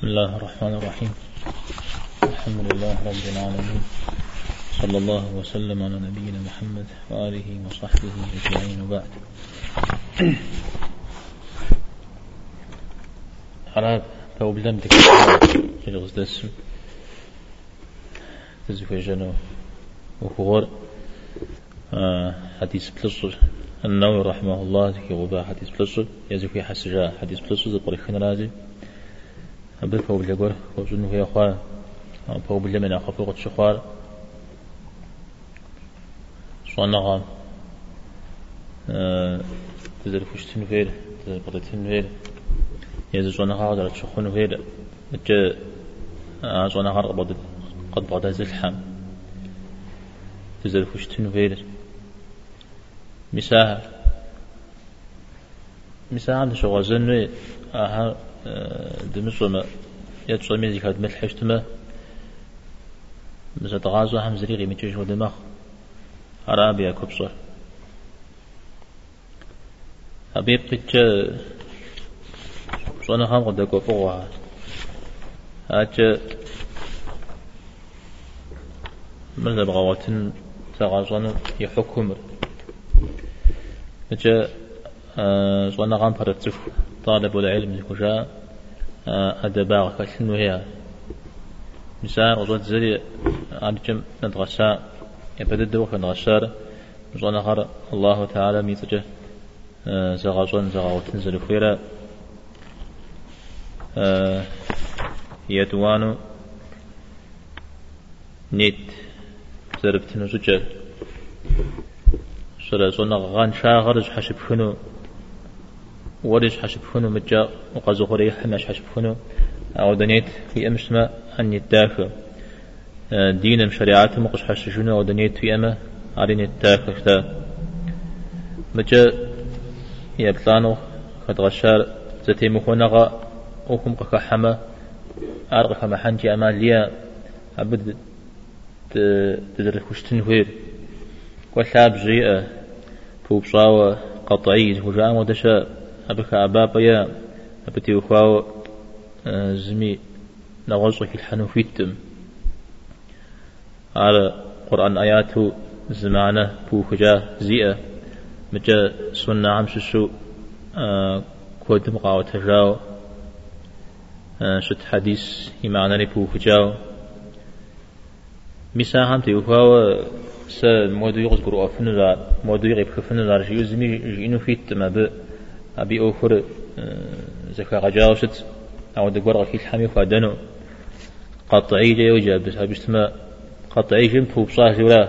بسم الله الرحمن الرحيم. الحمد لله رب العالمين. صلى الله وسلم على نبينا محمد وآله وصحبه أجمعين وبعد. بوبلم تكتب جلغز دس تزفي جنو وخور آه، حديث بلصر النووي رحمه الله ذكي غبا حديث بلصر يزفي حسجا حديث بلصر ذي قريخنا أبدا فهو بلغور وزنه هي أخوة فهو بلمن أخوة قد شخوار صنعا تزر فشتن فير؟ تزر قدتن فير؟ يزر صنعا قدر تشخون فير. جاء صنعا قد قد بعد زلحام تزر فشتن فير؟ مساها مساها عند شغل زنوي أها دمشوما يتصومي زي كاد ملحشتما مزا تغازو هم زريغي ميتوش ودماغ. عربيا كبصر حبيب قد صونا خام قد دكو فوقها هاج مزا بغواتن تغازونا يحكم. جاء صونا خام فرتف طالب العلم يكوشا أدباغ كالحنو هي؟ مسار وزوت زري عندكم ندغسا يبدد وخ ندغسار مزونا خر الله تعالى ميتجه زغازون زغاو تنزل خيرا يدوانو نيت زربتنو زجل سورة زونا غان شاغرج حشب خنو ورش حشب خنو مجا وقازو خوري حماش حشب خنو أو دنيت في أمس ما أن يتدافع دين شريعات مقش حش شنو أو دنيت في أما أرين يتدافع شتا مجا يبطانو قد غشار زتي مخونغا وكم قكا حما. أرغى حما حنجي أما ليا أبد تدرك وشتن هير. وثاب جيئة. فوبصاوة قطعي وجاء ودشا أبك أبابا يا أبتي وخاو زمي نغزو في الحنوفيتم. على قرآن آياته زمانة بوخجا زيئة. مجا سنة عمش شو كود مقاوة تجاو شت حديث إيمانا بوخجاو مساهم تيوخاو س مودو يغز قرؤ فنزار مودو يغيب خفنزار شيو زمي جينو فيت ما ب أبي أوفر زكا غجاوشت أو دقور غكي الحمي فادنو. قطعي جي وجا بس هبشتما قطعي جيم فوب صاحي ولا.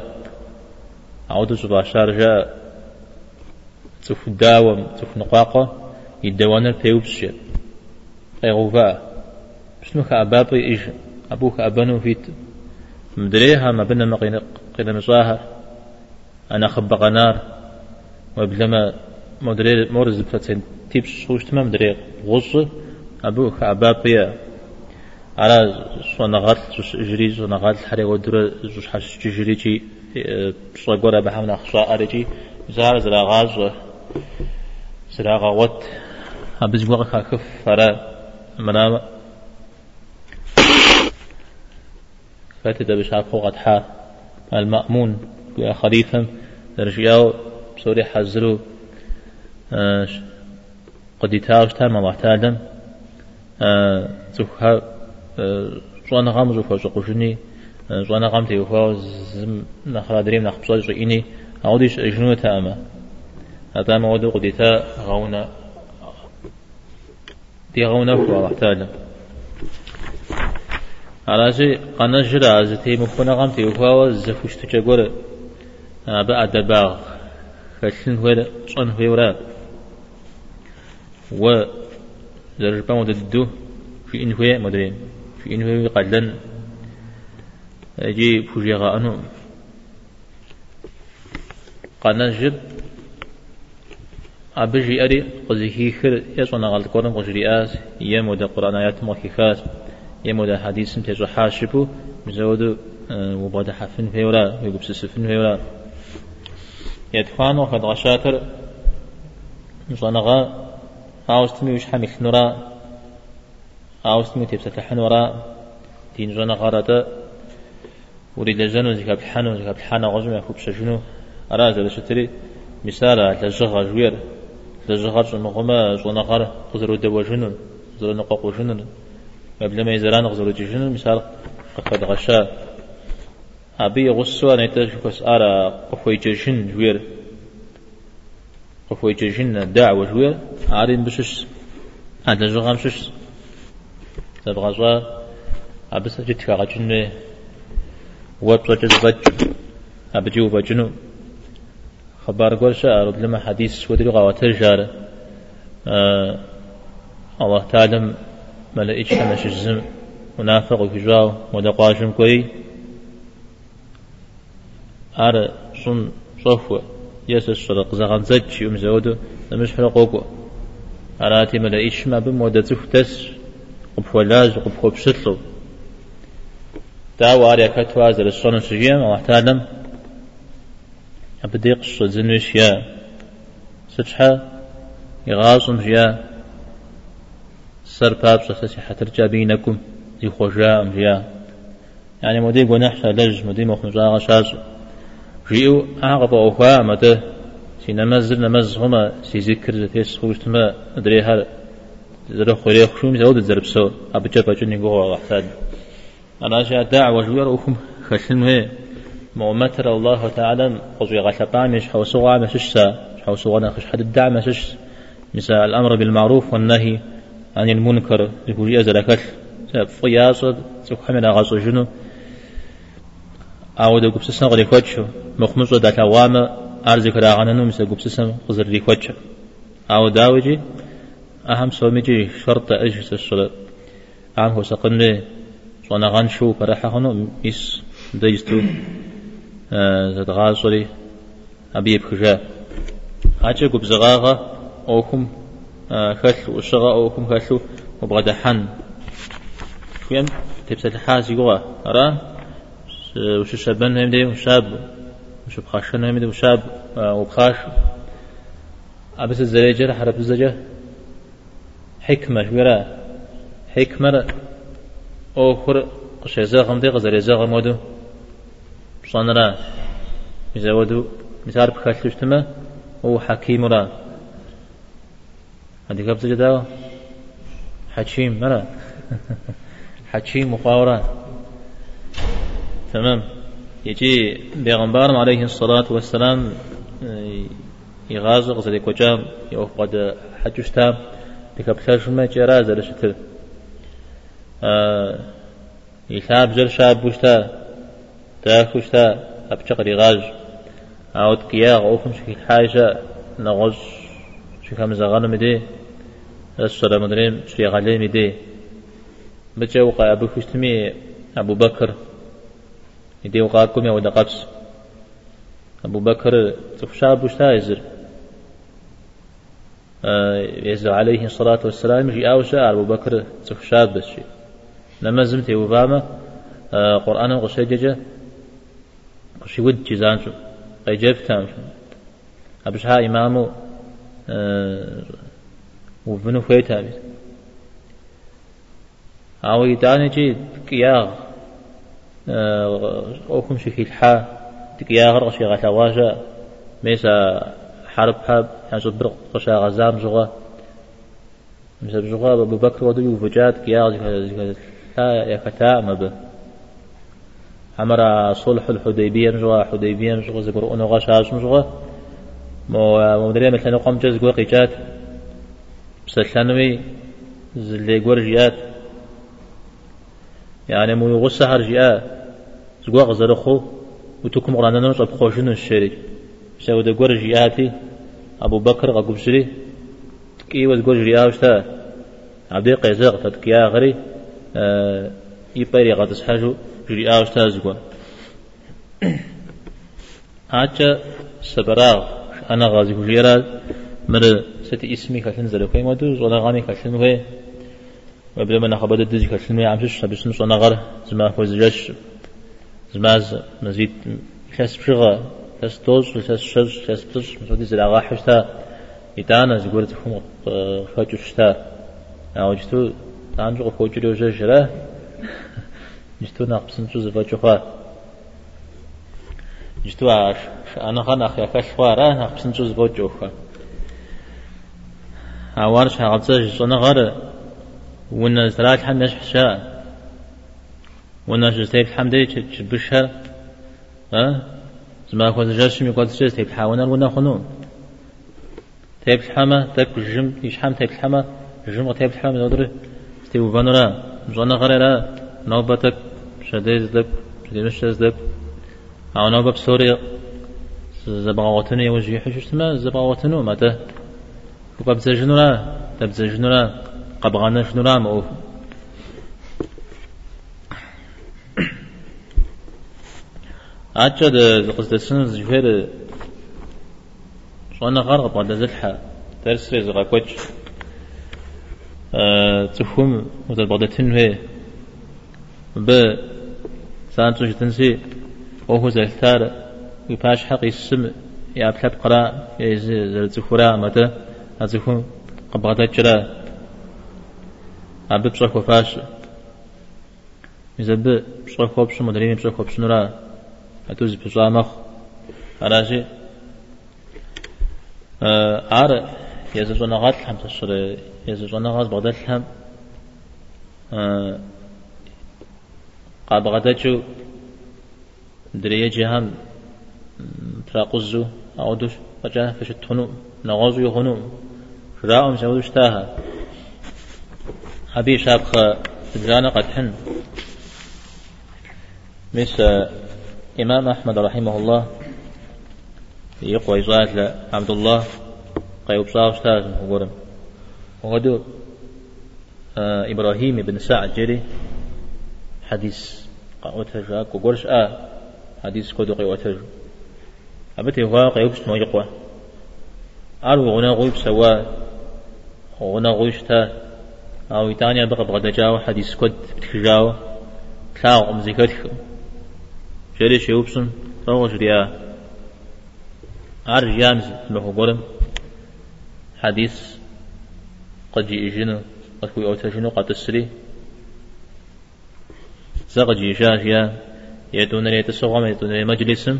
عودو سباشار جا تف داوم تف نقاقة. يدوانا أي غوفا بسمك أبابي إيش؟ أبوك أبانو فيت. مدريها ما بنا ما قيل مصاها أنا خبق نار. وبلما مدري مورز بفتن تيب سوش تمام دري غص. أبو أبابيا على صنغات جري صنغات حري ودر زوج حش جري جي صقورة بحمنا خصاء أرجي زار زرا غاز زرا غوت أبز وقت خاكف فرا منام فاتت بشاف فوق حا. المأمون. خليفة. رجياو. بسوري حزرو قد يتاوش تام الله تعالى زوها زوانا غام زوفا زقوشني زوانا غام تيوفا زم نخرا دريم نخ بصاج إني أوديش جنو تاما هذا ما ودو قد يتا غونا دي غونا فو الله تعالى شيء قنا جرا زتي مخونا غام تيوفا زفوش تجاور بقى دباغ خشن هو صن هو و زربا مددو في إنهوية مدرين في إنهوية قلن أجي فجيغا أنو. قانا جب أبجي أري. قزيكي خير. يصنع غلط قرن قجري آس. يمود قرآن آيات مخيخات يمود حديث تجو حاشبو مزودو وبعد حفن فيولا ويقبس سفن فيولا يدفانو خد غشاتر. مصنغا. هاوستمي وش حمل نورا أوسمي تبسة وراء دين جنا غارة وريد جنو زكاب الحانو زكاب الحانو غزم يكوب شجنو أراز هذا شتري مثال لجغة جوير لجغة جنغما جنا غارة قزرو دوا جنو زرو نقاق جنو قبل ما يزران غزرو جنو مثال قد غشا. أبي غسوا نيتاج كس أرى قفوي جشن جوير قفوي جشن دعوة جوير عارين بشش هذا جغام شش تبغى زوا أبس جت كعجن وبصج زبج أبجو بجنو خبر قول شاء لما حديث ودري غوات الجار آه الله تعالى ملائكة مش الزم. منافق وكجاو ودقاشم كوي. أر شن صفوة. يسس صدق زغن زج يوم زودو نمش حلقوكو. أراتي ملائكة ما بمودة تفتس. قبفولاج قبفوبشتلو تا واريا كتوا زل الصون سجيا ما محتالم أبدي قصة زنوش يا. سجحة. يغاصم جيا. سر باب سسي حترجع بينكم. زي خوجا جيا. يعني مدي قناح لج مدي مخمجا غشاش جيو أعقب أوفا مدى سي نمز نمز هما سي ذكر زتيس خوشتما أدري هل زرق خوري خشوم زود زرب سو أبجا بجني قوة وحتاد أنا جاء دعوة جوير أخم خشن هي مؤمتر الله تعالى قصوي غشبان مش حوسوا مش سا حوسوا أنا خش حد الدعم مش مثال الأمر بالمعروف والنهي عن المنكر يقول يا كل فياص سبحان غاصو جنو أو دو قبس سن غري كوتشو مخمصو دا تواما أرزك راغننو مثل قبس سن خزر ري كوتشو أو داوجي أهم سوميجي شرط أجهز الصلاة عنه سقني صنغان شو فرحة هنو ميس ديستو زدغا صلي أبي بخجا هاتش قب زغاغا أوكم خلو وشغا أوكم خلو وبغدا حن شويم تبسة الحاس يقوى أرى وش شابان هم دي وشاب. وش بخاشن هم دي وشاب. وبخاش. أبس الزريجة حرب الزجة حكمة شويرا حكمة. أوخر قشيزا غمدي غزريزا غمودو صنرا يزودو مثال بخشلشتما هو حكيم را هذه قبضة جدا حكيم مرا حكيم مقاورا تمام. يجي بيغمبار عليه الصلاة والسلام يغازق زي كوجام يوفقد حجشتام بكبتاش ما جراز لشتر يثاب جل شاب بوشتا تاكوشتا أبشق رغاج أو تقياغ أوكم شكي حاجة نغز شكا مزغان مدي. السلام مدريم شري غالي مدي. بجا وقع أبو كشتمي أبو بكر. يدي وقاكم يا ودقبس أبو بكر تفشا بوشتا يزر يزر عليه الصلاة والسلام جي أوشا أبو بكر تفشا بس لما زمت وفاما قرآن قشي ججا قشي ود جزانشو قي جفتام أبشها إمامو وفنو فيتا بيت أو يتاني جي كياغ أوكم شكي الحا تكياغ رغشي غاتا واجا ميسا حرب حاب يعني صبر قشا غزام جغا. مثل جغا أبو بكر ودو يوفجات كياغ لا يكتا مب عمر صلح الحديبية نجوا حديبية نجوا زبر أنو غشاش نجوا مو مدري مثلا قام جز قوي قيجات بسلانوي زلي قور جيات يعني مو يغص هر جيات زقوا غزرخو وتكم قرانا نوش أبخوشن الشريك سوى دا قور جياتي أبو بكر غقب شري تكي وزقور جياوشتا عبدي قيزاق تتكيا غري يبري غاد سحجو جري آوش تازقوا هاتشا سبراغ أنا غازي فجيرا مر ستي اسمي كالن زلو كي مدو زولا غاني كالن وي وبدا من خبر الدزي كالن وي عمشش بس نص أنا غر زما فوز جش زماز مزيد كاس بشغا كاس توز كاس شز كاس بتش مسودي زلا غاحشتا يتانا زقورت فهم خاجوشتا أو جتو سانجو خوجرو جرا جتو نقصن شو زفاجخوا جتو عاش أنا خان أخي أكشوارا نقصن شو زفاجخوا عوارش هغتسج صنا غر ونا زرات حمش حشاء. ونا جستيب حمدي تشبشها ها؟ زما كنت جالس مي كنت جالس تيب حاونا ونا خنون تيب الحما تيب الجم يشحم تيب الحما الجم تيب الحما نودر تيب بانورا زنا غرلا نوبتك شديد لك شديد لك أو نوبة بسوريا زبغوتني وجهي حشوش ما زبغوتنو متى وقبز جنورا تبز جنورا قبغانا جنورا مؤوف أجد قصد السنة زفير شوانا غرق بعد زلحة ترسري زغا كوتش تفهم وزل بعد تنوي ب سانتو جتنسي وهو زلتار. يباش حق السم يا بلاب قراء يا زل تفورا متى أزكون قبغدا جرا أبي بشوك وفاش يزب بشوك وبش مدرين بشوك وبش نورا أتوز بشامخ أراجي أر يزجونا غات الحم تشري يزجونا غات بغدا الحم قابغدا جو دريه جهام تراقزو أودوش فجاه فشتهنو نغازو يهنو راهم سودوش تاها أبي شابخ تجانا قد حن. مس إمام أحمد رحمه الله. يقوى إزاد عبد الله. قيوب صاف أستاذ وقرم وغدو آه إبراهيم بن سعد جري. حديث قوتها جاك وقرش آه. حديث كودو قوتها أبتي هو قيوب سنو يقوى؟ أرو غنا غيب سوا. غنا غيشتا أو يتانيا بقى بغدا جاو حديث كود بتخجاو تلاو أم زكاتك جري شيوبسن روغ جريا أر جامز له قرم حديث. قد يجينا قد كوي أوتاجينو قد تسري. زغ جيشاجيا يدون ليتسوغم يدون مجلسم.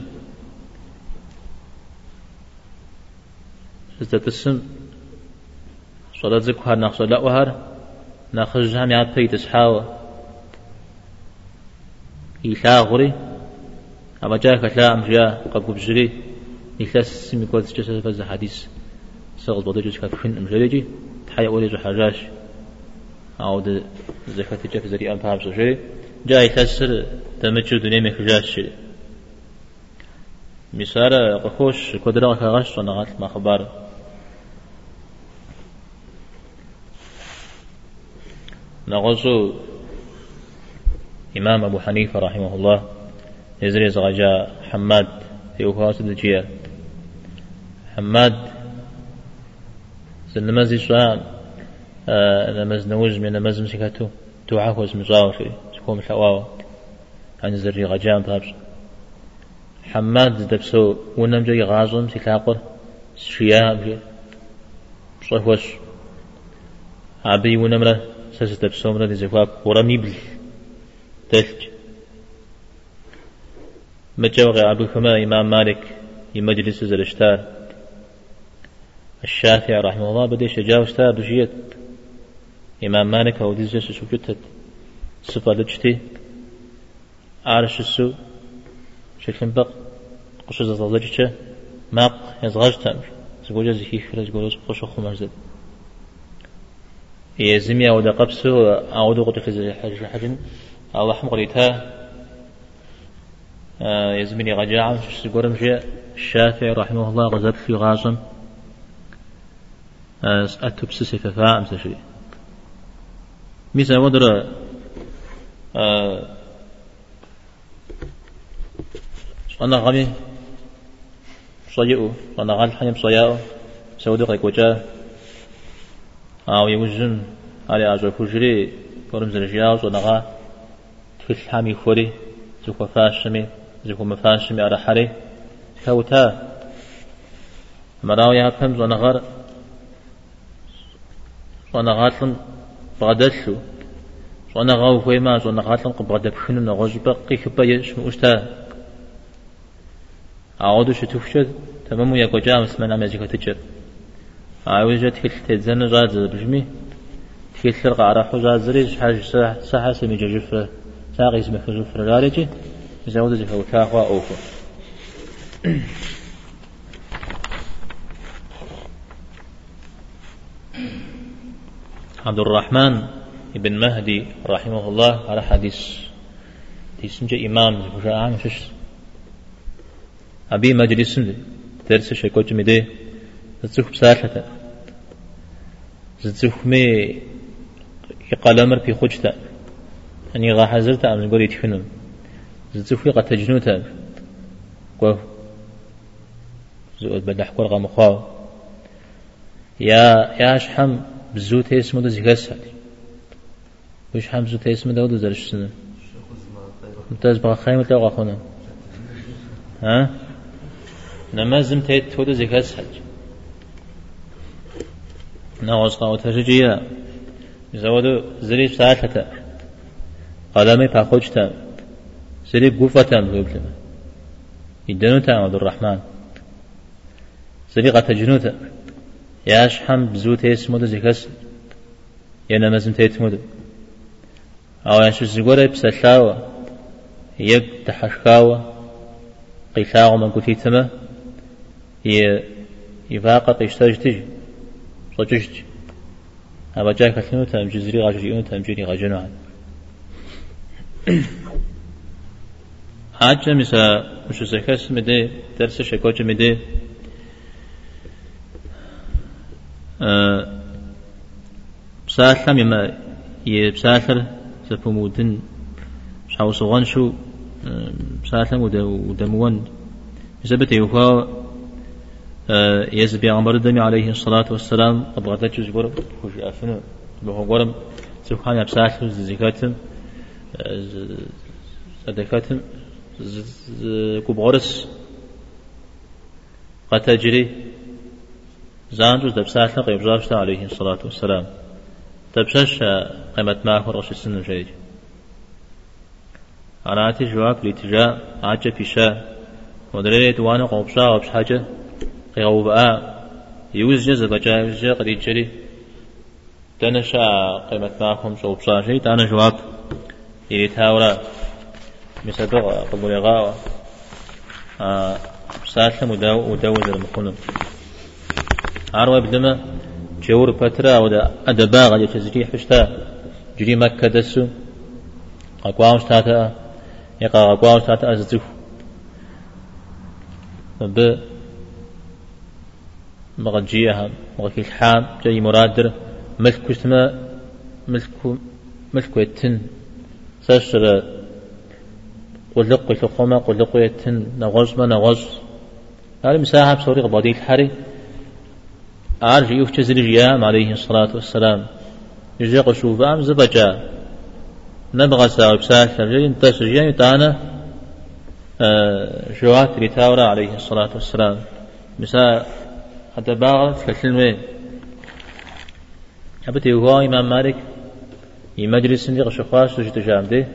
استتسم صلاة زكوهر ناخ صلاة وهر ناخذ هم يعطي تسحاوة يلاغري أما جاك لا أمجا قبو بجري يلاس سمي كوات جسد فز حديث. سغل بضي جسد كفين أمجريجي تحيا أولي جو حاجاش أو د زكاة جاك زري أم فهم سجري جاي تسر تمجو دنيا مخجاش شري مسارة قخوش كدرا كغش صنعات ما خبار نغزو إمام أبو حنيفة رحمه الله يزري زغجا حماد في أخواس الجيا حماد سنمزي سؤال آه نمز نوز من نمز مسكتو توعاكو اسم زاوشي تكون الحواوة عن زري غجام طابس حماد دبسو ونم جاي غازم سكاقر. شياب صحوش عبي ونمرة. سجد بسومنا دي زكواب ورمي بل تلج مجوغ أبو خما إمام مالك يمجلس زرشتار الشافعي رحمه الله بدي شجاو اشتار بجيت إمام مالك هو دي زيش شو كتت صفة لجتي عارش السو شكل بق قشز زلجتش ماق يزغجتم زقوجة زكي خرج قولوس قشو خمرزد يزمي أو دقبسو أو حج حجن أو حم قريتها آه، يزمني غجاع سقرم شيء الشافعي رحمه الله غزت في غاصم. آه، أتوب سيسي ففاء أمس شيء. ميسا ودر أنا غمي صيئو. أنا غال حنيم صياء سودو قيكوجا أو يوجن على أجر فجري كرم زرجيا ونغا تفل حامي خوري زكو فاشمي زكو مفاشمي على حري كوتا مراو يهتم ونغر ونغاتلن بغدلو شوانا غاو خويما شوانا غاتلن قبغا دبخنو نغوش بقي خبا يشمو أشتا أعودو شتوفشد تمامو يكو جام اسمنا ميجيكو تجر. عاوجة تكل تزن جاد بجمي تكل تلقى عرفو جاد زري حاج ساحة سمي جفرة ساقي اسمه جفرة لارجي زود جفرة وكاخوا أوفو. عبد الرحمن ابن مهدي رحمه الله على حديث تسمى إمام وجاء عن شش أبي مجلس درس شيكوت مدي زتسوخ بسالة زتسوخ مي يقالمر في خجتا أني غا حزرت أم نقول يتفنم زتسوخ قد تجنوتا. قوه زود بدح قرغة مخاو. يا يا شحم بزوت اسمه ده زيغسل وش حم بزوت اسمه ده ودرش سنة ممتاز بقى خيمة لو أخونا ها؟ نمازم تيت تود زيغسل نواز قاو تجيا زودو زري ساعة قدمي باخوجتا زري قوفتا مغيبلما يدنو تا عبد الرحمن زري قتا جنوتا ياش حم بزوت اسمه زكس ينا مزم تيتمود أو ياش زغورة بسلاوة يب تحشكاوة قيلاغو من قتيتما ي يفاقا قيشتاجتج Соответственно, Абачай хатлыну там жизри гажиуну там жини гажину. حاجة مسا مش زكاس مدي درس شكوجة مدي بسالم يما مودن زبمودن صغان شو بسالم ودموان مسا بتيوخوا يز بيغمبر دمي عليه الصلاة والسلام أبغى تجوز برب خوش أفنو بهو قرم سبحان بسالر زكاتم صدقاتم كبغرس قد تجري زانجوز دبسات لقي بجاشتا عليه الصلاة والسلام. دبسش قيمة معه رش السن الجيد أنا أتي جواب لتجاء عجة في شاء ودريت وأنا قوبشا وبش حاجة قيغوباء يوز جزء بجا جزء قد يجري تنشا قيمة معهم شو بشا شيء تانا جواب يلي تاورا مسبق قبول غاوة آه بساتلم وداو وداوز المخونم عروة بدما جور فترة أو أدبا غادي تزريح فشتا جري مكة دسو. أقوام شتاتا يقا أقوام شتاتا أززف ب مغجيها مغكي الحام جاي مرادر ملك كشتما ملك ملك يتن سشر قلق قلقما قلق يتن نغز ما نغز هذا مساحة بصوري غبادي الحري عارج يوفج زرجيام عليه الصلاة والسلام. يجيق شوفام زبجا. نبغى ساوب ساكر جين تسجين تانا جوات ريتاورا عليه الصلاة والسلام. مساء حتى باغ كالكلمة أبتي هو إمام مالك يمجلس لي غشخواش تجي تجام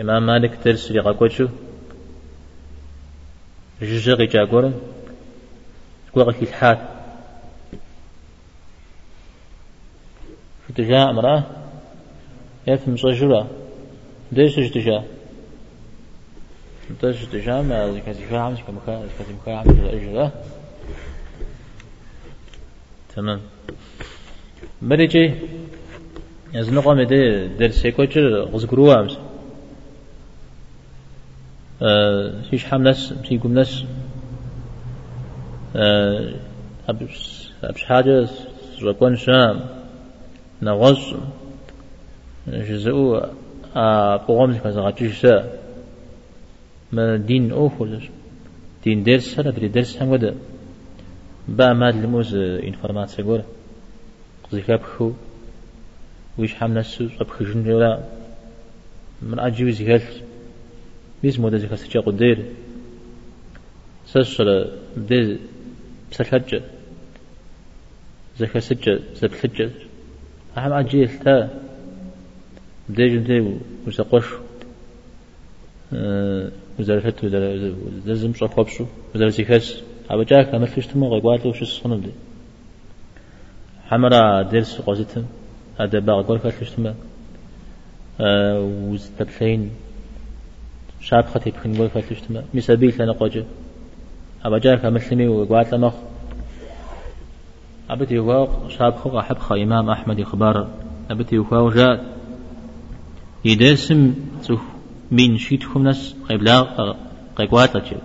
إمام مالك ترس لي غاكوتشو. جزغي جاكورن. وقت الحال. فتجاء امرأة يفهم صجرة ليش تجاه تج تجاه ما كذي فاهم كم كان كذي فاهم الأجرة تمام. مريجي يزنقوا مدي درس يكوتشر غزقروا أمس أه شيش حملس سيقوم نس. أبش أبش حاجة ركون شام نغش جزء بقوم كذا غتشش ما دين أوفل دين درس هلا بدي درس هم وده. با ما لموز إنفورماتيا جورا قصدي بخو ويش حمل السوس أبخو جنجلا من أجيب زيهل بيز مودا زيكا سجا قدير سسر بدي بسلحجة زكا سجة زبلحجة أهم أجيل تا. بديجن تي وسقوش وزارفت وزارزم شافوبشو وزارزيكاس أبا جاك أما فيشتما غيقواتلو وش الصنم دي حمرا درس قوزتهم هذا باغ قول فيشتما وزتبلين شاب خطيب خن قول فيشتما مسابيل لنا قوجه أبا جاك أما سلمي وقواتل مخ أبتي هو شاب خو أحب خا إمام أحمد خبار أبتي هو جاء يدسم من شيتكم ناس قبلا قيقوات لتشي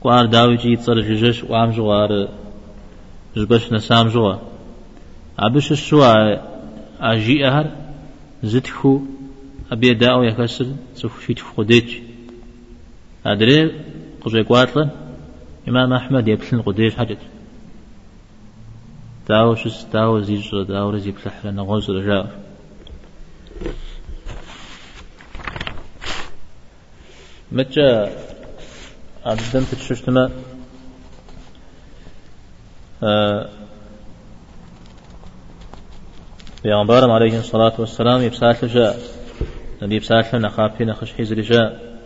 قوار داوجي تصر جيجش وعم جوار جبش نسام جوا. أبش الشوا أجي أهر زدخو أبي داو يكسر سوف شيت خديج أدري قجي قواتلن إمام أحمد يبسل قديش حاجة داو شس داو زيج داو رزي بسحر نغوز رجاء متى عبدن تششتما آه بيغمبارم عليه الصلاة والسلام يبسال جاء نبي يبسال نخافي نخش حزر جاء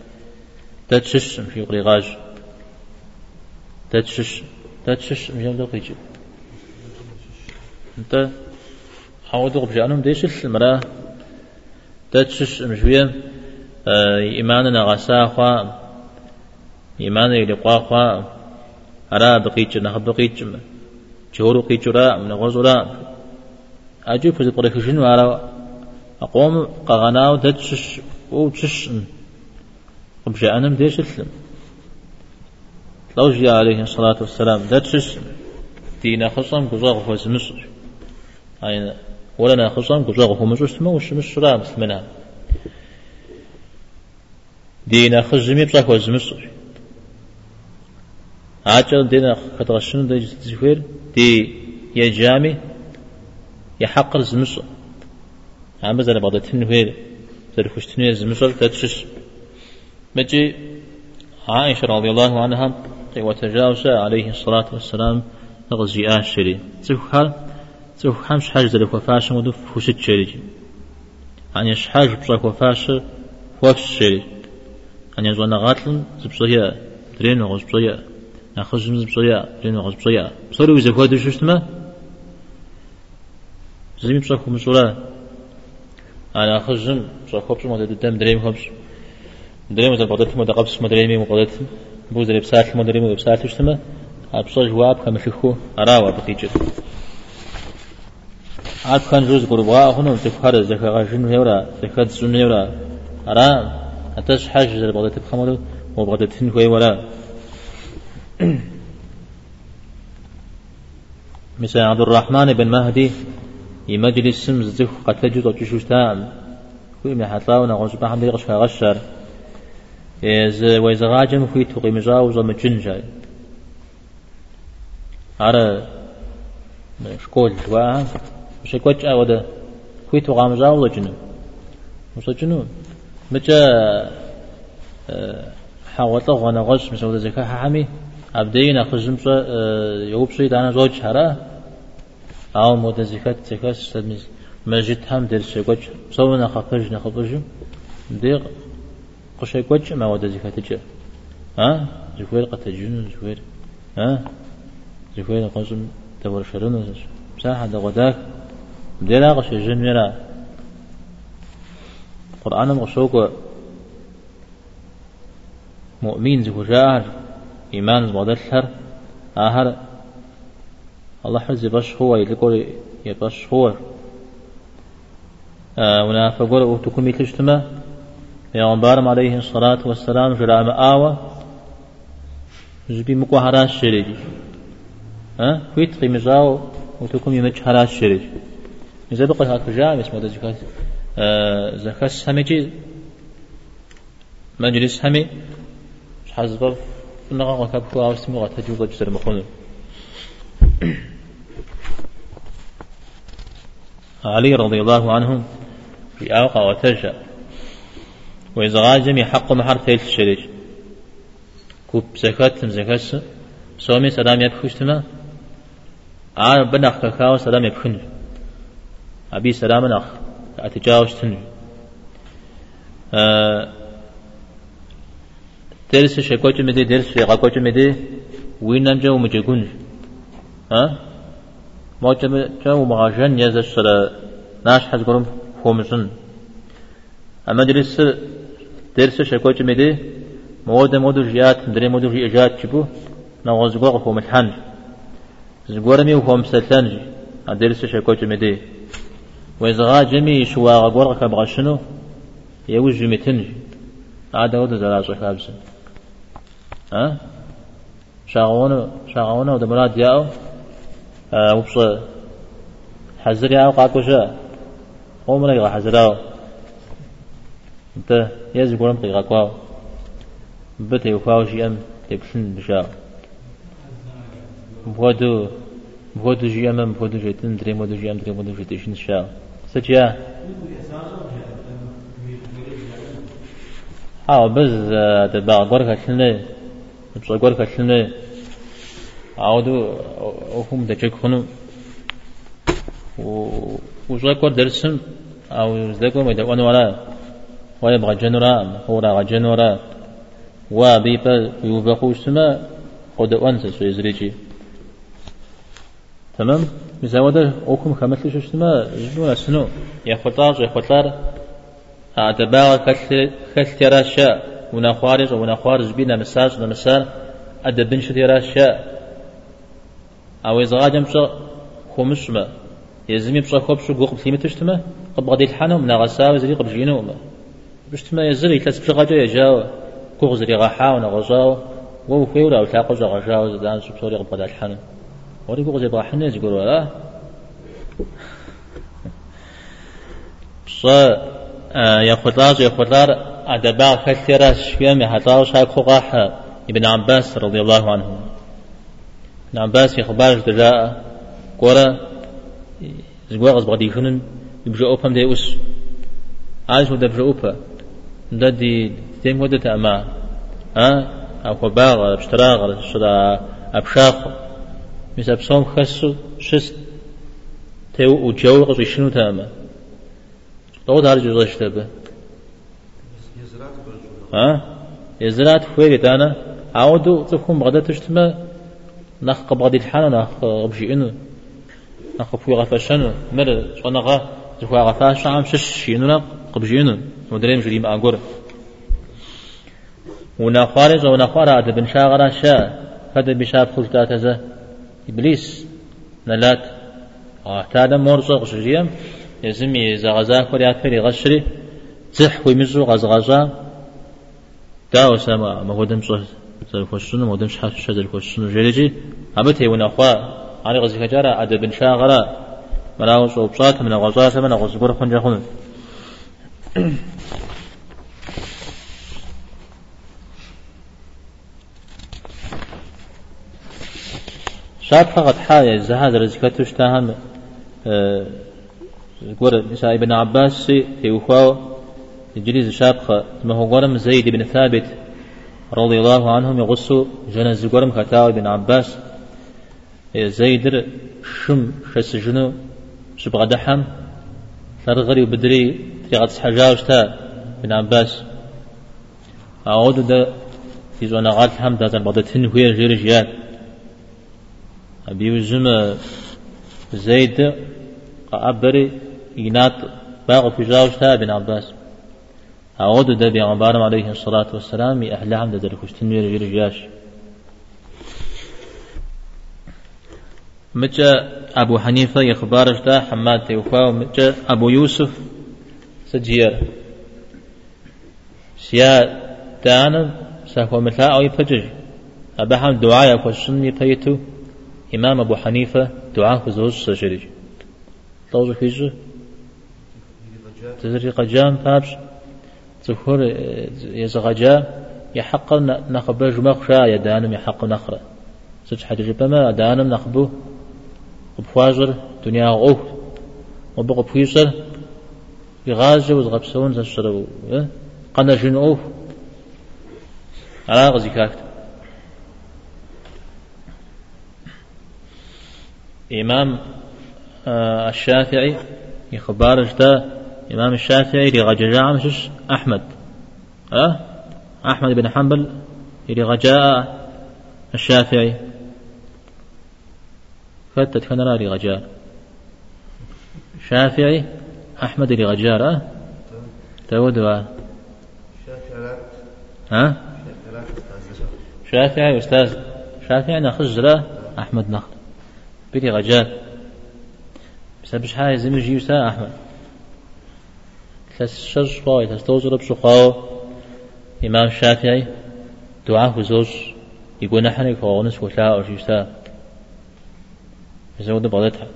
تتشش في غريغاج تتشش تتشش مجال دو قيجي انت حاول دو بجانم ديش المراه تتشش مجوية آه إيماننا غسا خوا إيماننا يلقوا خوا أرا بقيتش نخب بقيتش جورو قيتش را من غزورا أجو فزي بريكشن وارا أقوم قغناو تتشش أو تشش بجانم ديش السلم لوجي عليه الصلاة والسلام داتشس دينا خصم قزاغ هو زمس أين ولنا خصم قزاغ مجوش ما وش رام منها دينا خزمي بصاح هو زمس عاجل دينا كتغشن دي تزفير؟ دي يا جامي يا حقر زمس عم بزر بعض تنوير زر خوش تنوير زمس داتشس مجي عائشة رضي الله عنها وتجاوز عليه الصلاة والسلام غزي آشري تفخر تفخر مش حاجة ذلك وفاش ودف فوشت شري أن يشحاج بصاك وفاش وفش شري. أن يزوانا غاتل زبصيا درين وغز بصيا نخزم زبصيا درين وغز بصيا بصري وزكوا دوش اشتما زمي بصاك ومسولا أنا خزم بصاك وبص ما تدم دريم خبص دريم وزل بغدت ما دقبس ما دريمي وبغدت بوز اللي بسات المدري وبسات وشتما. أبصر جواب فيكو أراوا بتيجر عاد كان جوز قربا هنا تفكر زكاة غشن هورا زكاة سنة هورا أرا أتش حاج زر بغداد تبخمر وبغداد تنكوي ولا. مثل عبد الرحمن بن مهدي يمجلس سمز زخ قتل جزء تشوش تام كل من حتلاونا غوش بحمد يغش غشر إز ويزغاجم في توقي مجاوز ومجنجا على شكول جوا مش كوتش أودا في توقع مجاوز جنو مش جنو مجا حاولت غنا غش مش ودا زكاة حامي أبدينا خزم شو يوب شيء دانا زوج هرا أو مودا زكاة زكاة سدمز مجد هم درس كوتش سونا خفرج نخفرج ديق قشي كوتش ما ودا زكاة تجا ها؟ زكوير قد تجون زكوير ها؟ زكوير قسم تبر شرون مساحة دا غداك ديلا قشي جن ميرا. قرآن مغشوك مؤمن زكو جاهر إيمان زبادتر آهر. الله حرز باش هو يلقول يباش هو. آه ونافقول وتكون مثل پیغمبرم عليه الصلاة والسلام جرام آوى جبي مكو هراش شريج ها كويت قيم جاو وتكم يمج هراش شريج إذا بقى هاك جاء اسمه ده آه زكاة همجي مجلس همي حزب نغا وكاب كوا اسمه غتجوب جسر مخون علي رضي الله عنه في أوقع وتجأ وإذا غاجم حق محر تيل الشريج كوب زكاة زكاة سومي سلام يبخشتما آه بنخ كاو سلام يبخن أبي سلام نخ أتجاوز تنج آه درس شكوت مدي درس غاكوت مدي وين نمجا ومجيكون. ها موجب جو مغاجن يزش ناش حزقرم فومسن أما درس درس شكوت مدي مودا مودو جيات دري مودو جيات شبو نغزقوغ فومتحن زغورمي وهم سلتنجي أدرس شكوت مدي وإذا جمي شوا غورك كبغشنو يوج متنجي هذا هو زلاش خابس ها شاغونا شاغونا وده مراد ياو؟ أه وبص حزر ياو قاكوشا عمرك غا حزراو انت يزي قولم قيغا كواو بتي وفاوشي أم تبسن بشاو. بودو بودو جيام بودو جيتن دري مودو جيام دري مودو جيتن Sıçıya. Ha biz de bağgor kaçınlı, çogor kaçınlı, ağudu okum da çek konu. Uzak kor dersin, ağudu zde kor meyde onu ara. ويبغى جنورا مخورا جنورا وبيبا يوفقوا السماء قد أنسى سيزريجي تمام؟ مزاودة أوكم خمسة ششتما جنونا سنو. يا خطار يا خطار أدباغ كل كل تراشا ونخارج ونخارج بينا مساج نمسار أدبن شتراشا أو إذا غادم شا خمسما يزمي بشا خوب شو قوق بثيمة تشتما قب غادي الحانو من غسا وزري قب جينو ما بشتما يزري تلاس بشا غاجا يجاو قوق زري غاحا ونغزاو ووفيو لا وتلاقو جا غاجاو زدان شو بصوري غادي الحانو وري بوغ زيبغا حنيز يقولوا لا بصا يا خطاز يا خطار أدبا كثيرا شفيا من حطاو شاك خقاح ابن عباس رضي الله عنه. ابن عباس يخبار دجاء قورا زقوا غزبغ ديخنن يبجا أوبام دي أس عايش ودا بجا أوبا. دا دي تيم ودا تأما ها؟ أو خباغ بشتراغ شدا أبشاخ. مثل بصوم خسو شست تيو وجو قصي شنو تاما لو دار جزء شتبه ها يزرات خوي تانا عودو تكون بغدا تشتما نخ قبغدي الحانة نخ قبجي إنو نخ فوي غفاشنو مر شوانا غا زفوا غفاش عام شش شينو قبجي إنو مدريم جري ما أقول ونخارج ونخارج أدب شاغرا شا هذا بشاب خلطات إبليس نلات. اعتاد مرزق غشريم يزمي زغزا كوريا فري غشري. زح ويمزو غزغزا. داو سما ما هو دم صح الخشن ما دم شحات شد الخشن جلجي أبتي ونخوا علي غزي كجارة أدب شاغرا مراو صوبصات من غزات من غزقور خنجا خن شاب فقط حاجة زهاد رزقته اشتهم قول نساء ابن عباس في وخاو الجليز شاب ما هو قرم زيد بن ثابت رضي الله عنهم يغسو جنز قرم خطاو ابن عباس. زيد شم شس جنو شبغ دحم ترغري وبدري تغط حجاوشتا ابن عباس. أعود دا في زونا غات هم دا تنبض تنهوية جير جيات أبي وزم زيد أبري ينات باغ في جاوشتا ابن عباس أعود دا بيغمبارم عليه الصلاة والسلام أهل عمد دا لكشتن وير جاش متى أبو حنيفة يخبارش دا حماد تيوفا ومتى أبو يوسف سجير سيا تانا سهو مثلا أو يفجر أبا حمد دعاء يكوشن يبيتو إمام أبو حنيفة دعاء كزوج سجري طوز فيجو تزري قجام فابش؟ تخور يزغجا يحق نخبه جمخ شا يدانم يحق نخرة. سج حاجة جبما دانم نخبو بفواجر دنيا غوف. وبقى بفيسر يغازج وزغبسون زشرو قنا جن أوف على غزي كاكت إمام آه الشافعي يخبار اجتا إمام الشافعي لغجاء مشش أحمد. أه أحمد بن حنبل لغجاء الشافعي. فتت كان لغجاء. شافعي أحمد لغجاء أه تودوا ها؟ شافعي أستاذ. شافعي نخزرة أحمد نخ بيري غجال بسبش هاي زمجي يسا أحمد. ثلاث شش قوي ثلاث توزر بشقاو إمام الشافعي دعاء زوج. يقول نحن كونس ولا أو شيسا يزود بغدتها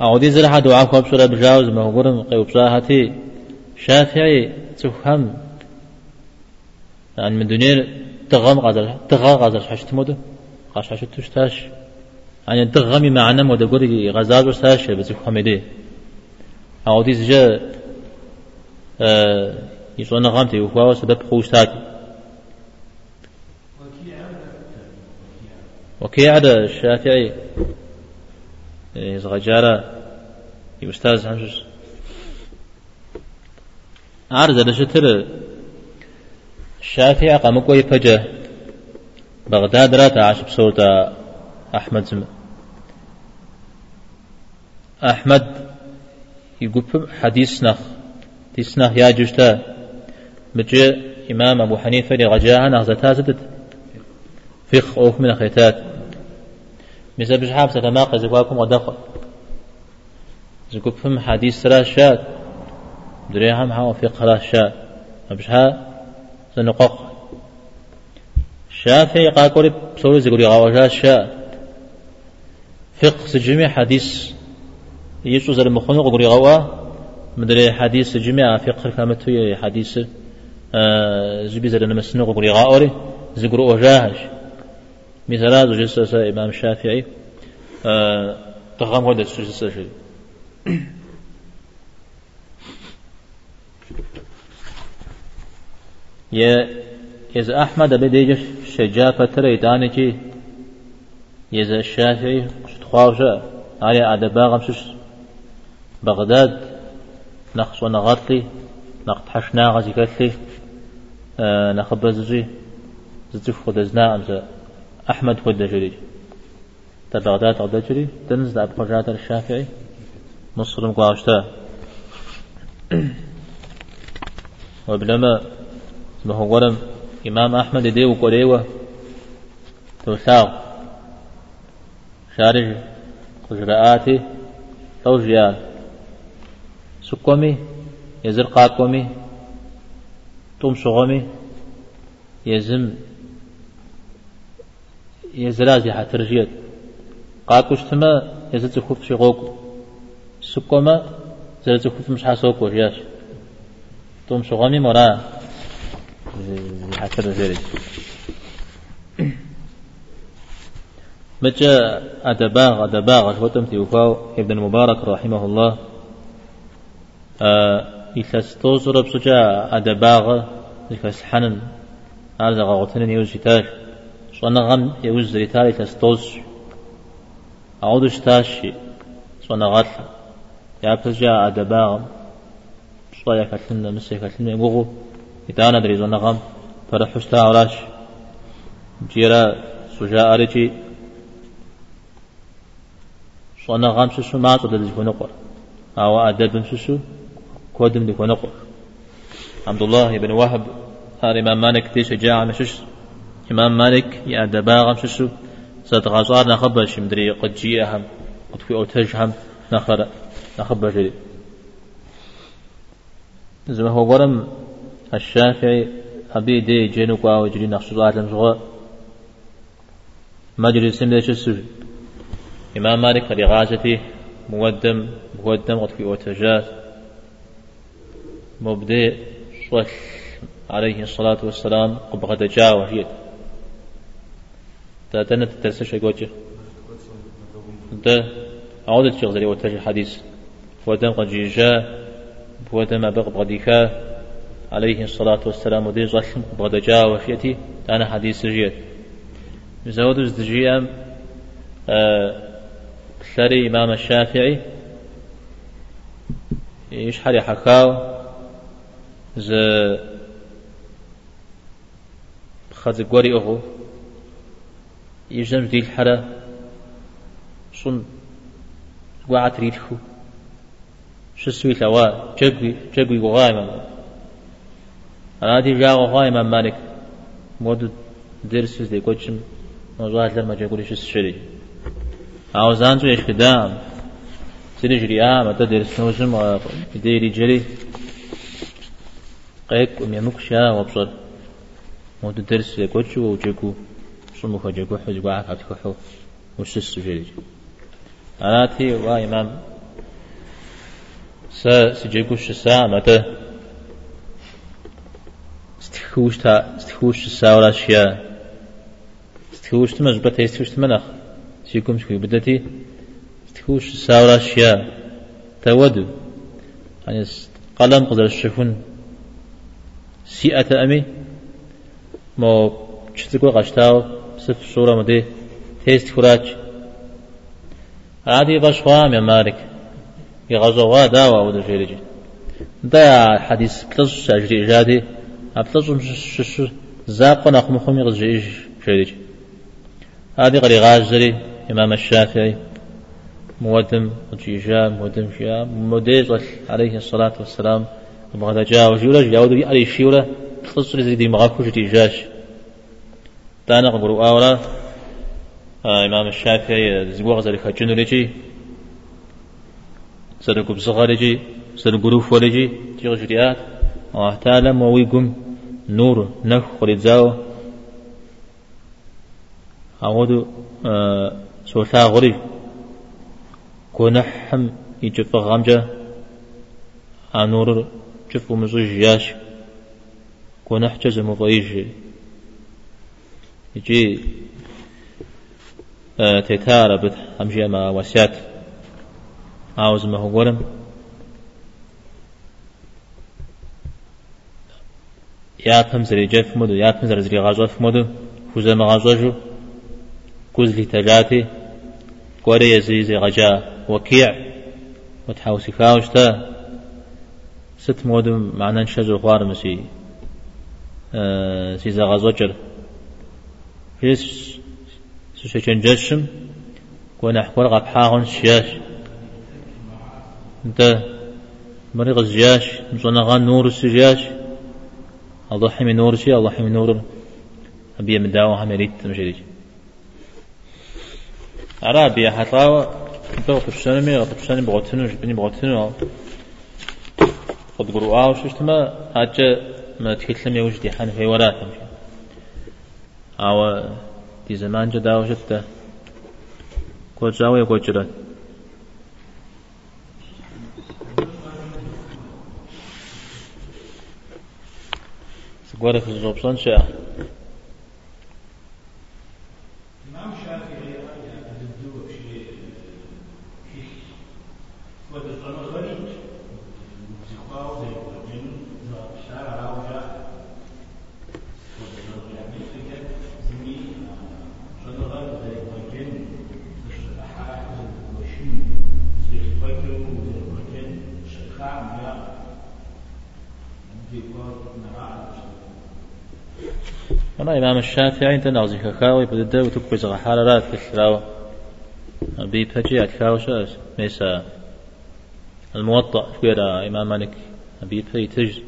أعودي زرها دعاء كوب سورة بجاوز ما هو قرن قيوب صاحتي شافعي تفهم. يعني من دنيا تغم غزر تغا غزر حشت مودو قاش حشت تشتاش يعني تغمي معنا مودو قولي غزال وستاش بس خمدي أو دي زجا آه يسونا غامتي وكوا سبب خوشتاك وكي عدا الشافعي زغجارة يستاذ همشش عارض لشتر الشافعي قام فجأة بغداد رات عاش بصورة أحمد زم أحمد يقول حديث نخ. حديث نخ يا جشتا مجي إمام أبو حنيفة لغجاها نغزتها زدت فخ أوف من خيتات مثل بشحاب ستماقى زكواكم ودخل زكوب فم حديث سرا شاد. دريها معها وفقه لا شاد. بشحاب سنقق شافعي قاكوري بصوري زيقولي غاوجات شاء فقه سجمي حديث يسو زر مخنوق قولي غوا مدري حديث سجمي فقه كامتو حديث آه زبي زر نمسنوق قولي غاوري زيقولي وجاهش مثلا زجسس إمام الشافعي آه تغام هذا السجسس يا إذا أحمد بديجش شجاع فترة تاني يزا الشافعي تخواوشا علي أدبا غمسش بغداد نقص ونغطي نقط حشنا غزي كتلي آه نخبزجي زتف خدزنا أمسا أحمد خد جري تبغداد غدا جري تنزل أبقى جات الشافعي مصر مقاشتا وبلما ما هو ورم إمام أحمد دي وقريوة توساو شارج قجرآتي توجيال سكومي يزر قاكومي توم شغومي يزم يزرازي حترجيت قاكوش تما يزر تخوف شغوكو سكوما زر تخوف مش حاسوكو جياش توم شغومي حسب ذلك متى أدباغ أدباغ وتم تيوفاو ابن المبارك رحمه الله. إثلاث رب سجا أدباغ إثلاث حنن هذا غوتن يوز تاش صنع غم يوز ريتال إثلاث توز أعود شتاش صنع غتل يا بسجا أدباغ صايا كتلنا مسي كتلنا يغوغو إذا ندري زون نغم فرحشتا عراش جيرا سجاء أرجي صنع غم سسو ما تدل دي فنقر. أو أدب سسو كودم دي فنقر عبد الله بن وهب هذا إمام مالك دي شجاع مشش إمام مالك يا دباغم سسو ستغاصار نخبش مدري قد جيئهم قد في أوتجهم نخر نخبش زي ما هو ورم الشافعي أبي دي جنوك أو جري نقص عالم زغاء مجري سمدة السجن إمام مالك لغازته مودم مودم قد في أوتجات مبدئ صل عليه الصلاة والسلام قبغة جاوة هي تاتنا تترسش يقوتش ده عودة شغل زي وتجي حديث ودم قد جاء ودم أبغ ديكا عليه الصلاة والسلام ودي ظلم بغدا جاء وفيتي أنا حديث جيت زود الزجيام ثري إمام الشافعي. إيش حري حكاو ز خذ قوري أغو يجنب دي الحرة صن وعت شو سوي لوا جقوي جقوي وغايما أنا دي جاء وغايما مالك. مودو درس دي كوتشم موضوعات لما شو الشري عاوزان تو إيش كدام. سيري جري آه متى درس نوجم بديري جري. قيك وميمك شا وبصر مودو درس كوتشو وجاكو شمو خجاكو حجاكو عاكا حو. وش السجري أنا تي وا إمام. س سجيكو شسا متى استخوش تا استخوش شسا ولا شيا استخوش تمش بتا استخوش تمنخ سيكم شكو بدتي استخوش شسا ولا شيا تودو يعني قلم قدر الشفون سيئة أمي مو شتكو قشتاو سف صورة مدي تيست فراج عادي باش خوام يا مالك يغزوا داوا ودا جيرجي دا حديث بلس أجري جادي أبلس شش زاق نقم خم يغزيج جيرجي هذه غري غازري إمام الشافعي مودم وجيجا مودم شيا موديز عليه الصلاة والسلام. بغدا جاء وجولا جاء ودي علي شيولا بلس زيدي مغاكوش تيجاش دانا قبرو آورا آه إمام الشافعي زبوغ زري خجنو لجي سرقو بصغر لجي سرقو روف ولجي تيغ جريات الله تعالى مويقم نور نخ خليزاو أعود آه سوثا غري. كونحم يجف غامجة أنور جف مزوج ياش كونح جزم ضيجي يجي. تيتارا بت همجي ما وسيات عاوز ما هو قرم. يا فهم زري جف مدو يا فهم زري غازو في مدو فوزا ما غازوجو. كوز لي تجاتي. قوري يزي زي غجا وكيع. وتحاوسي كاوشتا ست مودو معنا نشجو خوار مسي آه سيزا غازوجر فيس سوشيشن جشم كون حكور غاب حاغن شياش انت مريغ الزياش مصنغان نور السجاش الله حمي نور شي الله حمي نور أبي مداو هم يريد مشريج عربي حطاوة انت وقفشان مي وقفشان بغوتنو جبني بغوتنو قد قروا آوش اشتما هاجة ما تكتلم يوجدي حان في وراتهم أو دي زمان جدا وجدت كوجاوي كوجرا سقورة في الزوبسون شاء أنا إمام الشافعي أنت نازي كاوي بدأ وتكبز حالات كثراوة بي بتجي أتكاو شاس ميسا الموطأ شوية إمام مالك بي بي تج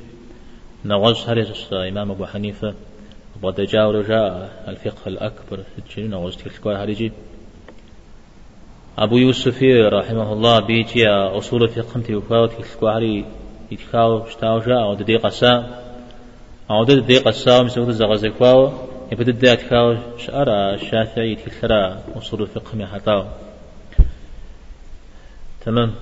نغز هريس إمام أبو حنيفة وبعد جاء رجاء الفقه الأكبر تجي نغز تلك هريجي أبو يوسف رحمه الله بيجي أصول الفقه تلك هري يتكاو شتاو جاء وددي قسام أو دد دقيقة الساوم سوت الزغزة كواو يبدأ دات كاو شعر الشافعي تكثر أصول الفقه حطاو تمام.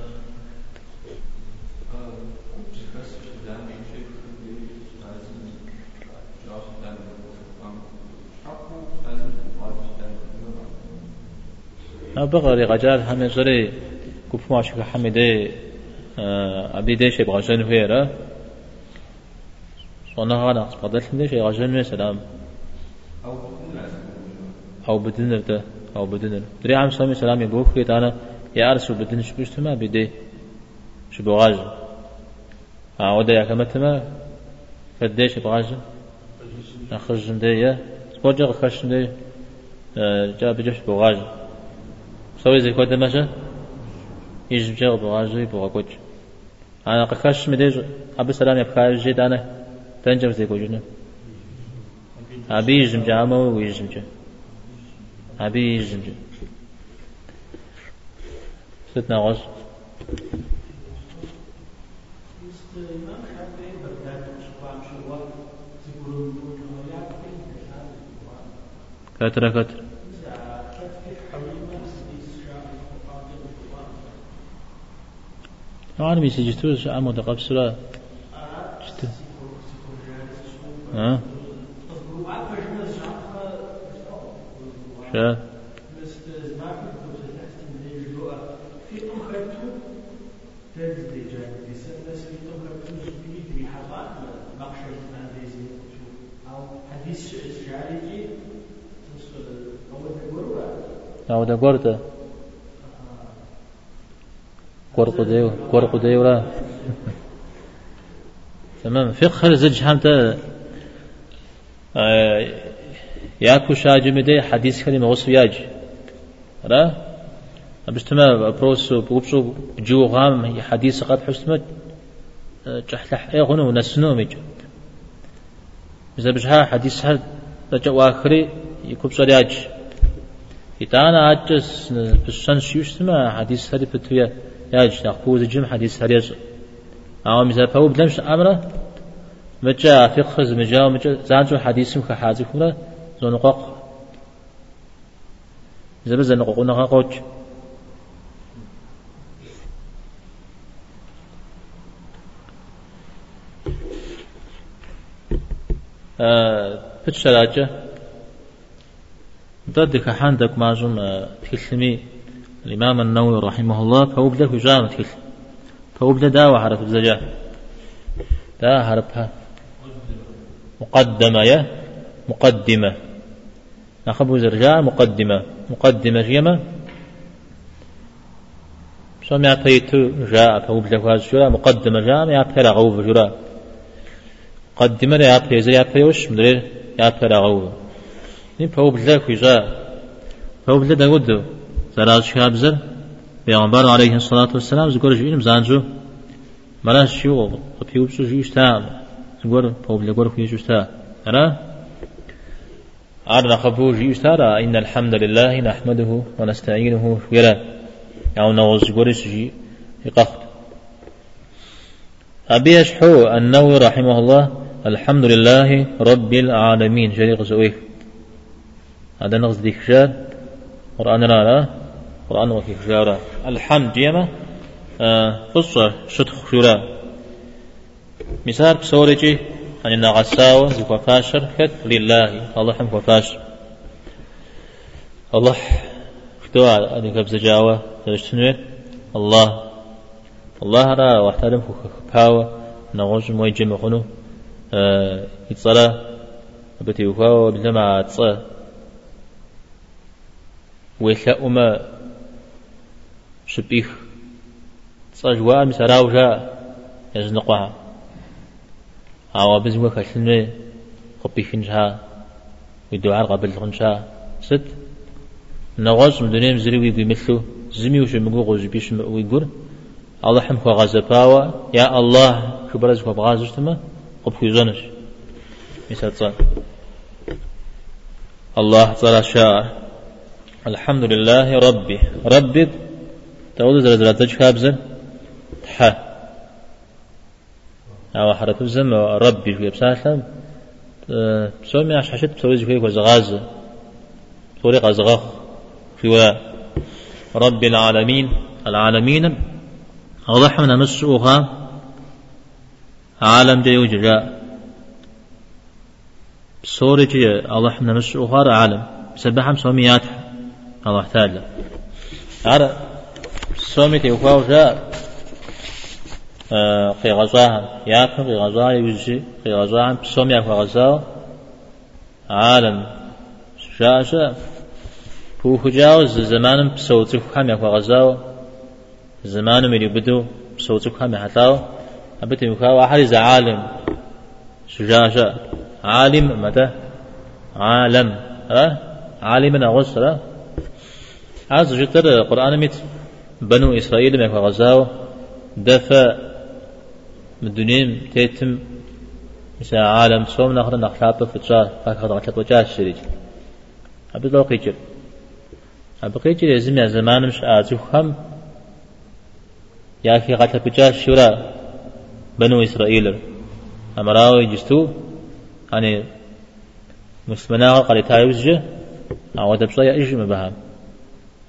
بغري غجال هم زري كوف ما شك حمدي أبي ديش يبغى صنع غانا بدل ليش يا رجل سلام أو بدل نبدا أو بدن دري عم سامي سلام يبوك أنا يا أرسل بدن شبشتما بدي شبغاج أعود يا كما تما فديش بغاج أخرج مدية سبوجا خش مدية جا بجش بغاج سوي زي كودا ماشا يجب جا بغاج يبغى كوج أنا قخش مدية أبو سلام يبخاج جيد أنا تنجم زي كوجنا أبي يجم جامو ويجم جا أبي يجم جا ستنا غش كتر كتر. أنا بيسي جتوش عمود قبسلا ها؟ شا؟ أو ده قرطة قرق ديو قرق ديو لا تمام. فقه زج آه ياكو شاجم دي حديث كلمة وصف ياج را بشتما بروسو بوبشو جو غام حديث قد حسمت جحلح اي غنو نسنو ميجو إذا بجها حديث هل رجع واخري يكوب صرياج إتانا أجس بسان شيوش ما حديث هل بتويا ياج نخبوز جم حديث هل يج أو مثلا فهو بلمش أمره مجا فقه مجا مجا زانجو حديث كحازي كنا زنقق زبر زنقق نقاقوج بتشراجة ضدك حندك معجم تكلمي الإمام النووي رحمه الله فوبدا هجامة تكلم فوبدا داوة حرف الزجاة دا حرفها مقدمة يا مقدمة. نخبو زرجاء مقدمة. مقدمة جيمة سوم يعطيتو جاء؟ فوبدا هجامة مقدمة جاء يعطي لغوب جراء قدم يا بيزا يا بيوش مدري يا بيراغو ني فهو بلا كويزا فهو بلا داود زراز شابزر پیغمبر عليه الصلاة والسلام زگور جوینم زانجو مراش شو بيوب شو جيش تا زگور فهو بلا گور كويزوش تا. أنا؟ أرنا خبو تا إن الحمد لله نحمده ونستعينه ولا أو نوز جورس جي يقخت أبي يشحو النووي رحمه الله. الحمد لله رب العالمين جريق زويه هذا نغز ديك جاد قرآن لا قرآن وكي جارة الحمد جيما قصة شتخ شورا مثال بسورجي أن النغساوة زكوا فاشر كت لله الله حمك وفاشر الله اختوى أن يكب زجاوة تجتنوه الله الله را واحترم خباوة نغوش موي جمع خنو يتصلا بتي وفاو بلما تصا ويلا أما شبيخ تصا جوا مسراو جا يزنقها أو بزوا كشلنا خبيخن جها ودعاء قبل خنشا ست نغاز مدنيم زري ويقول مثله زمي وش مقو غوز بيش ويقول الله حمك غزباوا يا الله شو برز كو بغازش تما قب كيزونش مثال صار الله تعالى شاء. الحمد لله ربي. ربي تعود زرزرة تجكابزن تحا. أو حرف الزم ربي في بسالة بسومي عش حشت بسوي زي كويس غاز طريقة في ولا رب العالمين العالمين أضحنا مسوها عالم جي وجراء بصورة جي أضحنا مسوها عالم. سبحهم سوميات الله تعالى. على سومي تيوكاو جاء قي غزاها ياكم قي غزاها يوجي قي غزاها بسومي أكو غزاها عالم. شاشة. بوخجاوز زمانم بسوتك حم يكو غزاو زمانم اللي بدو بسوتك حم يحتاو أبت يكاو واحد عالم. شجاجة عالم متى عالم. أه؟ عالم أغسر أه؟ عز جتر قرآن ميت بنو إسرائيل ما غزاو دفع مدنيم تيتم مثلا عالم صوم نخر نخلاب فتشا فاكهر غتلب وجاه الشريج أبد لو قيجر. أبقي جري يزم يا زمان مش آزو خم يا في غتلب وجاه الشورى بنو إسرائيل. أمراوي جستو يعني مسلمنا قال تايوز أو دبصا يا إجمع بهم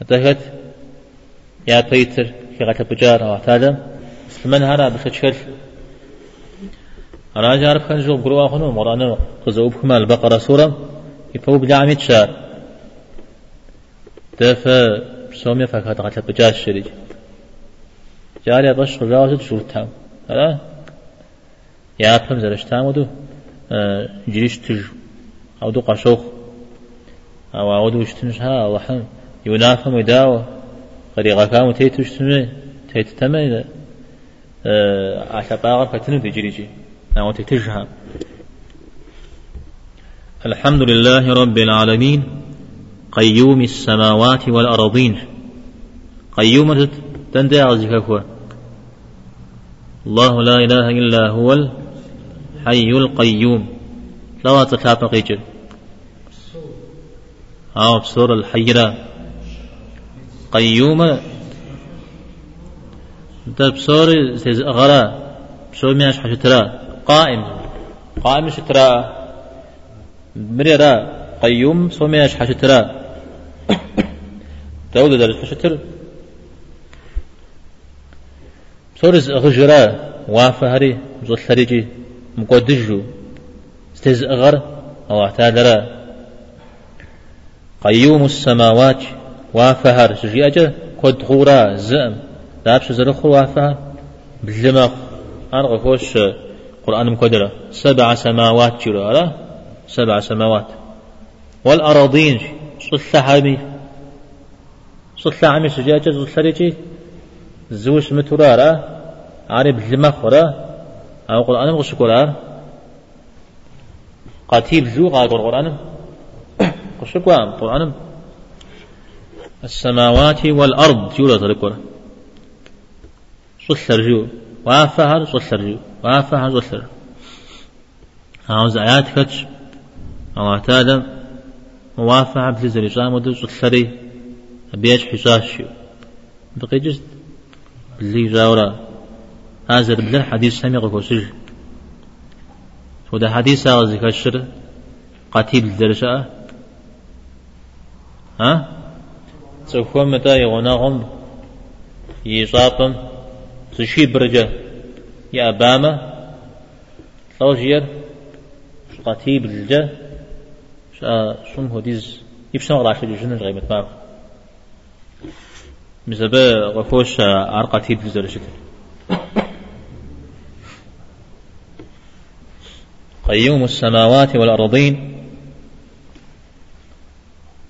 أتهت يا بيتر في غتلب وجاه أو تادم مسلمان هذا بخشل أنا جارب كان جو بروا خنو مرانا خزوب كما البقرة سورة يفو بلعميت شار دفع سوميا فكات غتلب بجاش شريج جاري باش خزاوة شو تام. هلا يا فهم زرش تام ودو جريش تج أو دو قشوخ أو أودو اشتنش ها الله حم ينافهم يداوى قريقا كامو تيتو اشتنش تيتو تمام عشا باغر فتنو دي جريجي الحمد لله رب العالمين. قيوم السماوات والأرضين. قيوم تندع هو الله لا إله إلا هو الحي القيوم. لا تتابع قيجر أو بسور الحيرة قيوم ده بسور غرا مياش حشترا قائم. قائم شترا. مريرا. قيوم سومياش حشترا. داود درس حشتر. سورز غجرا. وافهري زوثريجي مقدجو استز أغر أو اعتادرا قيوم السماوات. وافهر سجي أجا قد غورا. زئم دابش زرخو وافهر بلمخ أرغى خوش. قرآن مقدرة. سبع سماوات جرى سبع سماوات. والأراضين صلح عمي صلح عمي سجاجة ريجي زوش متورارا عارب المخورا أو قرآن مغشكورا قاتيب زو قال قرآن. قشكوا قرآن. السماوات والأرض جولة ذكر صلح رجو وافها صلح رجو وافها زوثر هاوز آيات كتش. أو اعتاد موافعة بلزر إجام ودو زوثري بيش حساش بقي جست بلي جاورا هذا بلا حديث سمي قوسج وده حديث هذا كشر قتيل الدرجة ها؟ تكون متى يغناهم؟ يصابم تشي برجة. يا أبامة ثوجير قتيب الجا شا شم هديز يبشن غلا شو جنن غيمت ما مزبا غفوش عر قتيب الزرشت قيوم السماوات والأرضين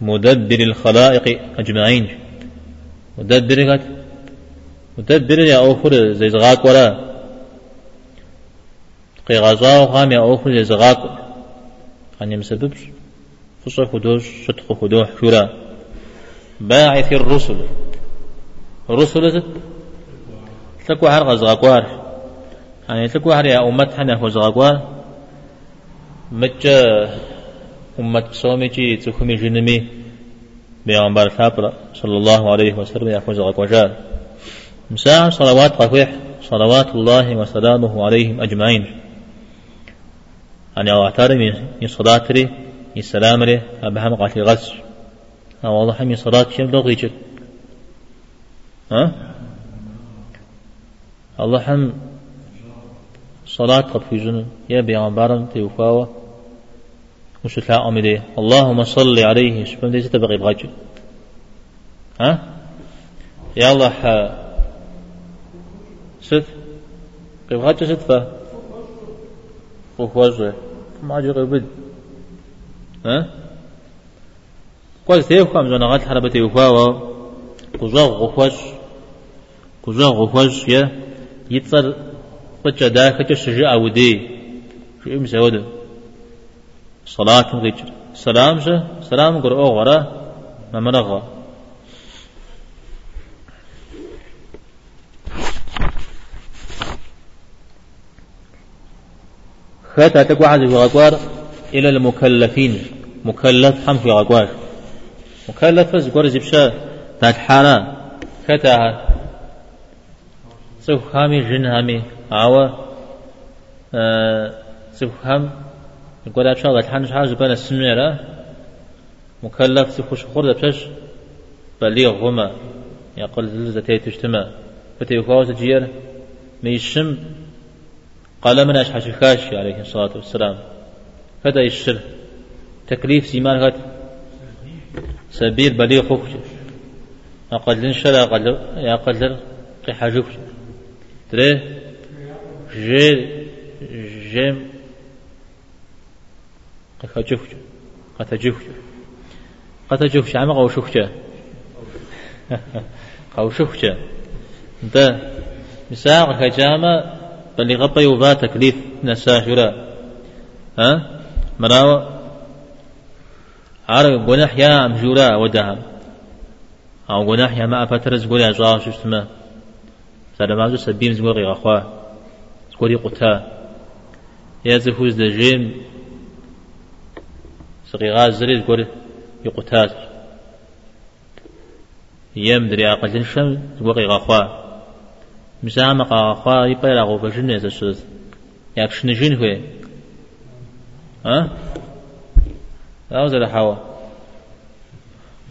مدبر الخلائق أجمعين. مدبر مدبر يا أخر زي زغاك ولا قي غزاو خام يا أخر يزغاك أن يمسبب فصل خدوش شتخ خدوح شورا باعث الرسل الرسل تكو حرق زغاكوار يعني تكو حر يا أمت حنا هو زغاكوار مجا أمت سوميجي تكمي جنمي بيغمبر ثابرة صلى الله عليه وسلم يأخذ زغاكوار مساء صلوات قفيح صلوات الله وسلامه عليهم أجمعين أنا أعترف من صلاة ري من سلام ري أبهم قاتل غس أو والله من صلاة شم ها؟ الله هم صلاة قد في جنة يا بيعمبارم تيوفاوة مش تلا أمدي اللهم صل عليه. شبم دي ستبقي بغجل ها؟ يا الله ست قيب ست فا. وخوزه ما جرى بد ها قوز تيوكا مزونا غات حربة تيوكا و قزاغ غفوش قزاغ غفوش يا يتصر قجا داكا شجاع ودي شو إم سود صلاة غيجر سلام سلام قرأ غرا ما خاتا تقوى عزي غقوار إلى المكلفين. مكلف حم في غقوار. مكلف زقور زبشا تات حالا خاتا سوف هامي جن هامي عوا. آه سوف هم يقول أبشا غت حنش حاجة بنا السميرة مكلف سوف خور بشش بليغ غما يقول زلزة تجتمع فتيفاوز جير. ميشم. قال من أشحش الكاشي عليه الصلاة والسلام؟ فدأ الشر تكليف سيمان غد. سبيل بليغ خوش أقل لنشر أقل أقل قحاجوك تري؟ جي جيم. قحاجوك قتجوك قتجوك عم قوشوك قوشوك ده مساق خجامة بل غطي وبا تكليف نساشرا ها؟ مراو عرق قناح يا مجورا ودهم أو قناح يا ما أفترز قولي أجاو شما سلام سبيم زغوري غخوا زغوري قتا يا زفوز دجيم. صغيغا زري زغوري يقتاز يم دري أقل شم زغوري غخوا مسامة قاخوا يبقى غو بجن يزشز يابشن جن هو ها أو زل حوا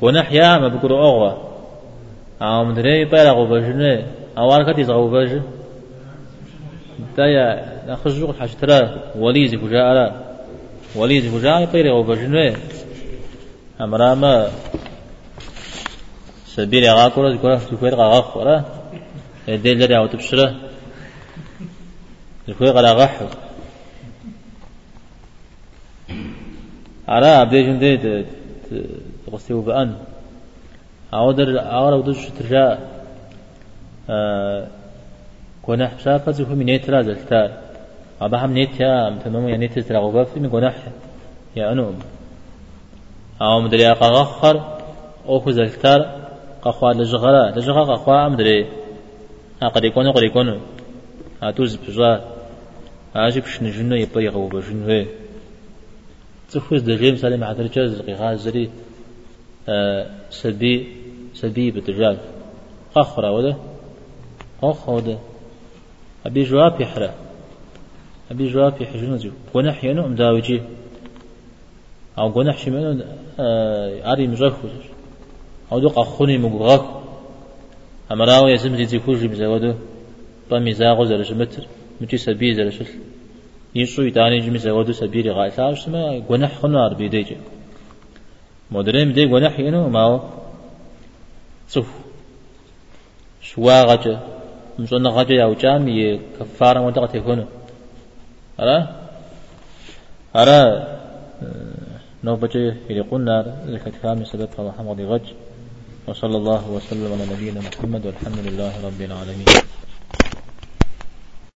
كنا حيا ما بقول أغوا أو مدري يبقى غو بجن أو أنا كتيز غو بجن تايا نخرجوا حاجة ترى وليز فجاء وليز فجاء يبقى غو بجن أمرا ما سبيل غاكورة ذكرى تفير غاكورة دي لري أو تبشرة الكوي قد أغحو على أبدي جندي تغسي وبأن. أودر أورا ودوش ترجع كنا حبشا فزو هم نيترا زلتار أبا هم نيت يا متمم يعني تزرع وبافي من كنا يا أنوم. أو مدري أقاغخر أو خزلتار قخوا لجغرا لجغرا قخوا مدري. قد يكون قد يكون أتوز بجوا أجيب شن جنو يبقى يغو بجنو تفوز دجيم سالم عدل جاز غيغا زري سبي سبي بتجال أخرى وده أخرى وده أبي جواب يحرى أبي جواب يحجن جو ونح ينو مداوجي أو قنح شمانو أري مجاكو أو دو قخوني مقغاكو أمراو يزم زي زيكوجي مزودو طمي زاغو زرش متر؟ متي سبي زرش يشو يتاني جمي زودو سبيري غاية. ساوش ما قنح خنار بيديجي مدرين بدي قنح ينو ماو صف شوا غجا مشون غجا يا وجامي كفارة منطقة تكونو أرى؟ أرى؟ نو بجي يقولنا نار. الكتفام سبب الله حمد غج وصلى الله وسلم على نبينا محمد والحمد لله رب العالمين.